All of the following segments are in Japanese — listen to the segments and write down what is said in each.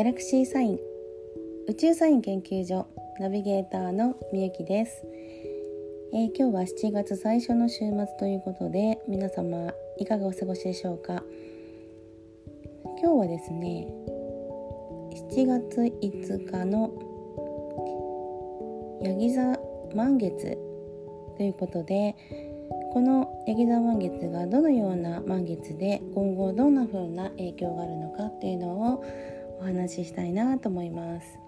ギャラクシーサイン。宇宙サイン研究所ナビゲーターのみゆきです、えー、今日は7月最初の週末ということで皆様いかがお過ごしでしょうか？今日はですね7月5日のヤギ座満月ということでこのヤギ座満月がどのような満月で今後どんな風な影響があるのかっていうのをお話ししたいなと思います。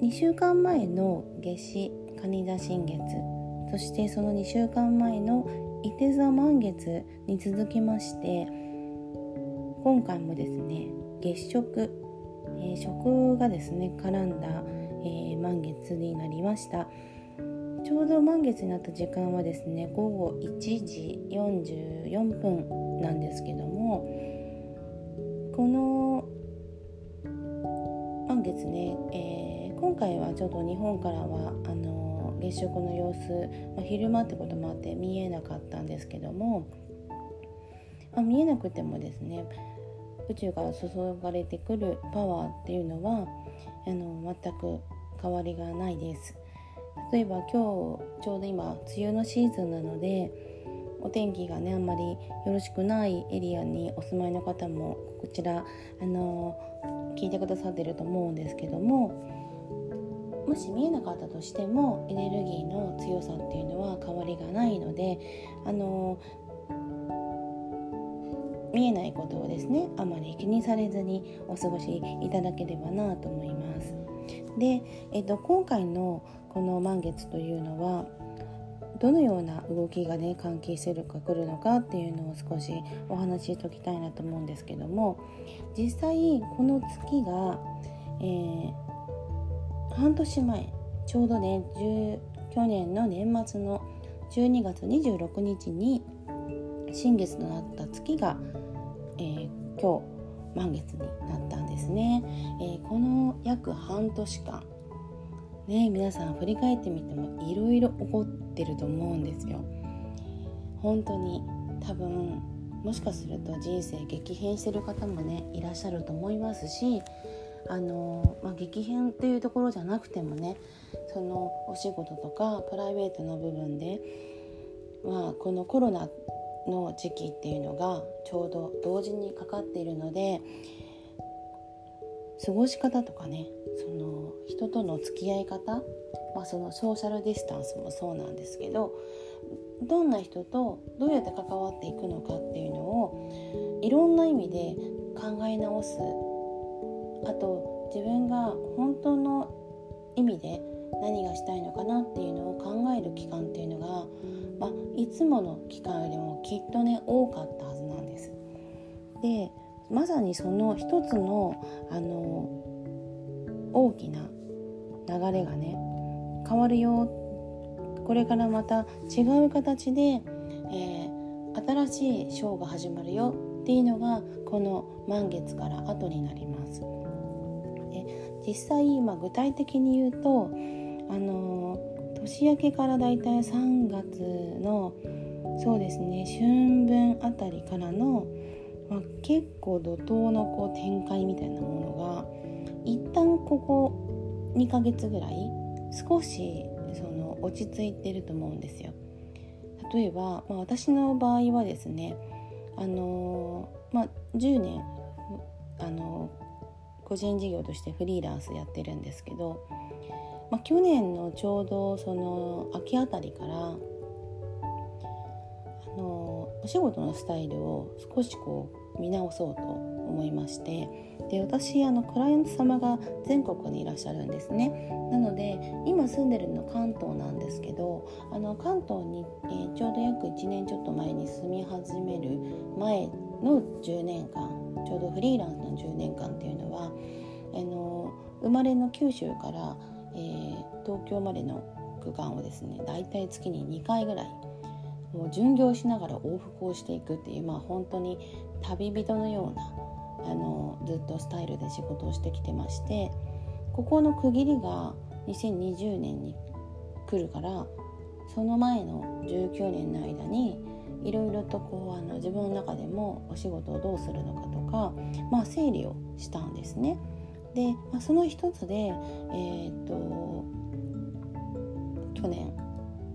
2週間前の夏至蟹座新月。そしてその2週間前の伊手座満月に続きまして今回もですね月食、えー、食がですね絡んだ、えー、満月になりました。ちょうど満月になった時間はですね午後1時44分なんですけどもこの満月ね、えー、今回はちょっと日本からはあの月食の様子、まあ、昼間ってこともあって見えなかったんですけども、まあ、見えなくてもですね宇宙から注がれてくるパワーっていうのはあの全く変わりがないです。例えば今日ちょうど今梅雨のシーズンなのでお天気がねあんまりよろしくないエリアにお住まいの方もこちらあの聞いてくださってると思うんですけどももし見えなかったとしてもエネルギーの強さっていうのは変わりがないのであの見えないことをですねあまり気にされずにお過ごしいただければなと思います。で、えっと、今回のこの満月というのはどのような動きがね関係してるか来るのかっていうのを少しお話ししておきたいなと思うんですけども実際この月が、えー、半年前ちょうどね去年の年末の12月26日に新月となった月が、えー、今日満月になったんですね、えー、この約半年間ね皆さん振り返ってみてもいろいろ起こってると思うんですよ。本当に多分もしかすると人生激変してる方もねいらっしゃると思いますしあの、まあ、激変っていうところじゃなくてもねそのお仕事とかプライベートの部分で、まあ、このコロナの時期っていうのがちょうど同時にかかっているので過ごし方とかねその人との付き合い方、まあ、そのソーシャルディスタンスもそうなんですけどどんな人とどうやって関わっていくのかっていうのをいろんな意味で考え直すあと自分が本当の意味で何がしたいのかなっていうのを考える期間っていうのが、まあ、いつもの期間よりもきっとね多かったはずなんです。でまさにその一つのあの大きな流れがね変わるよこれからまた違う形で、えー、新しいショーが始まるよっていうのがこの満月から後になります。で実際、まあ、具体的に言うとあの年明けからだいたい3月のそうですね春分あたりからのまあ、結構怒涛のこう展開みたいなものが一旦ここ2ヶ月ぐらい少しその落ち着いてると思うんですよ。例えば、まあ、私の場合はですねあの、まあ、10年あの、個人事業としてフリーランスやってるんですけど、まあ、去年のちょうどその秋あたりからあの、お仕事のスタイルを少しこう見直そうと思いましてで私あのクライアント様が全国にいらっしゃるんですね。なので今住んでるの関東なんですけどあの関東に、えー、ちょうど約1年ちょっと前に住み始める前の10年間ちょうどフリーランスの10年間っていうのはあの生まれの九州から、えー、東京までの区間をですね大体月に2回ぐらいもう巡業しながら往復をしていくっていうまあ本当に旅人のようなあのずっとスタイルで仕事をしてきてましてここの区切りが2020年に来るからその前の19年の間にいろいろとこうあの自分の中でもお仕事をどうするのかとか、まあ、整理をしたんですね。で、まあ、その一つで、えーと、去年、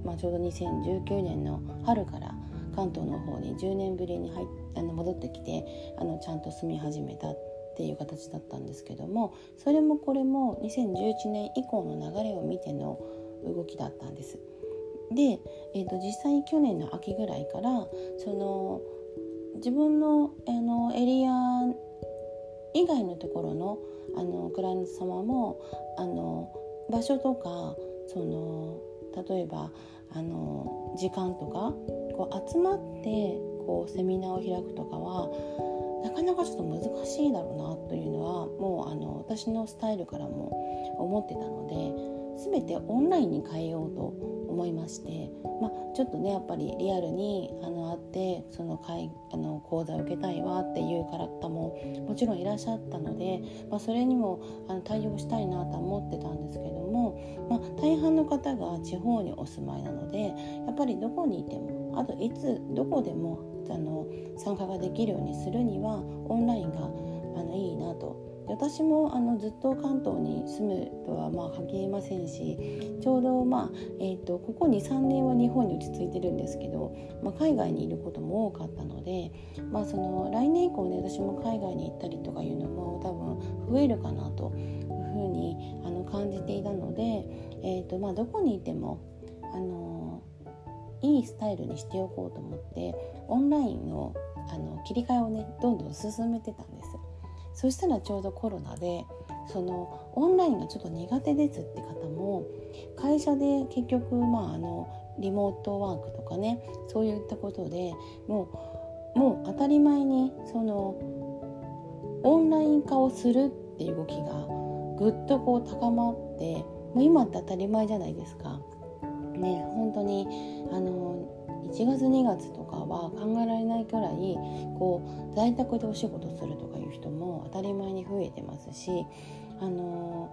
まあ、ちょうど2019年の春から関東の方に10年ぶりに入あの戻ってきてあのちゃんと住み始めたってっていう形だったんですけどもそれもこれも2011年以降の流れを見ての動きだったんです。で、えーと、実際去年の秋ぐらいからその自分のあのエリア以外のところのあのクライアント様もあの場所とかその例えばあの時間とかこう集まってこうセミナーを開くとかはなかちょっと難しいだろうなというのはもうあの私のスタイルからも思ってたので全てオンラインに変えようと思いまして、まあ、ちょっとねやっぱりリアルにあの会ってその会あの講座を受けたいわっていう方ももちろんいらっしゃったので、まあ、それにもあの対応したいなとは思ってたんで、大半の方が地方にお住まいなのでやっぱりどこにいてもあといつどこでもあの参加ができるようにするにはオンラインがあのいいなと。私もあのずっと関東に住むとはまあ限りませんしちょうど、まあえーと、ここ23年は日本に落ち着いてるんですけど、まあ、海外にいることも多かったので、まあ、その来年以降ね私も海外に行ったりとかいうのも多分増えるかなと感じていたので、えーとまあ、どこにいてもあのいいスタイルにしておこうと思ってオンラインのあの切り替えをねどんどん進めてたんです。そしたらちょうどコロナでそのオンラインがちょっと苦手ですって方も会社で結局まああのリモートワークとかねそういったことでもうもう当たり前にそのオンライン化をするっていう動きがぐっとこう高まってもう今って当たり前じゃないですか。ね本当にあの1月2月とかは考えられないくらいこう在宅でお仕事するとかいう人も当たり前に増えてますしあの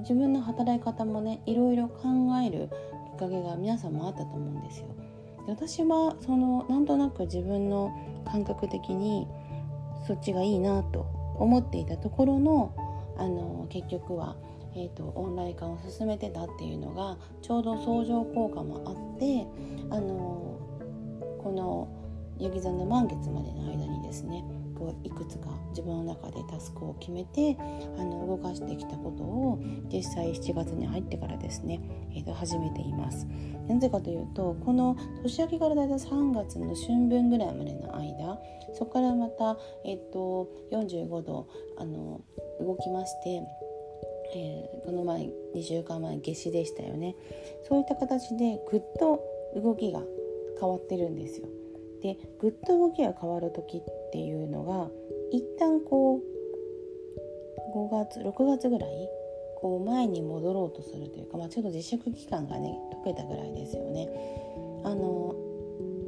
自分の働き方もねいろいろ考えるきっかけが皆さんもあったと思うんですよ。で私はそのなんとなく自分の感覚的にそっちがいいなと思っていたところのあの結局はえーと、オンライン化を進めてたっていうのがちょうど相乗効果もあってあのこのヤギ座の満月までの間にですねこういくつか自分の中でタスクを決めてあの動かしてきたことを実際7月に入ってからですね、えー、と始めています。なぜかというとこの年明けからだいたい3月の春分ぐらいまでの間そこからまた、えーと、45度あの動きましてえー、この前2週間前夏至でしたよねそういった形でぐっと動きが変わってるんですよ。でぐっと動きが変わる時っていうのが一旦こう5月6月ぐらいこう前に戻ろうとするというか、まあ、ちょっと自粛期間がね解けたぐらいですよね。あの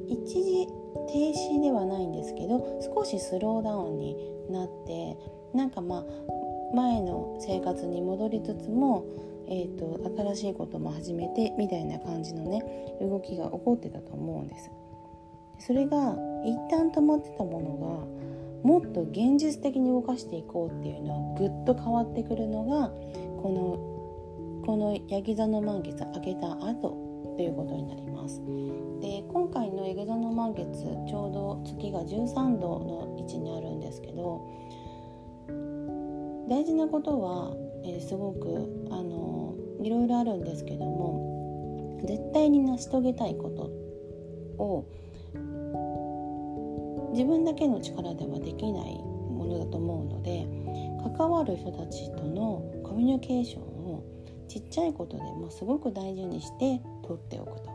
一時停止ではないんですけど少しスローダウンになってなんかまあ前の生活に戻りつつもえーと、新しいことも始めてみたいな感じのね動きが起こってたと思うんです。それが一旦止まってたものがもっと現実的に動かしていこうっていうのはぐっと変わってくるのがこのこのヤギ座の満月明けた後ということになります。で今回のヤギ座の満月ちょうど月が13度の位置にあるんですけど大事なことはえー、すごくあのいろいろあるんですけども絶対に成し遂げたいことを自分だけの力ではできないものだと思うので関わる人たちとのコミュニケーションをちっちゃいことでもすごく大事にして取っておくと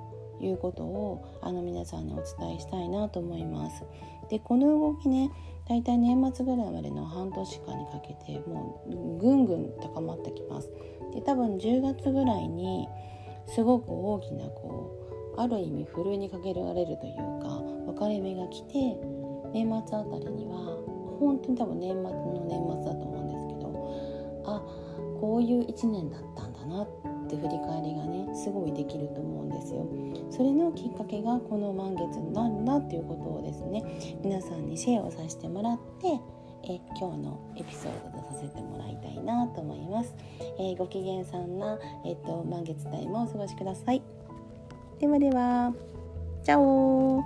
いうことをあの皆さんにお伝えしたいなと思います。でこの動きね大体年末ぐらいまでの半年間にかけてもうぐんぐん高まってきます。で多分10月ぐらいにすごく大きなこうある意味ふるいにかけられるというか分かれ目が来て年末あたりには本当に多分年末の年末だと思うんですけどあこういう1年だったんだなって振り返りがねすごいできると思うんですよ。それのきっかけがこの満月なんだっていうことをですね皆さんにシェアをさせてもらってえ今日のエピソードとさせてもらいたいなと思います、えー、ご機嫌さんな、えっと、満月タイムをお過ごしください。ではではチャオ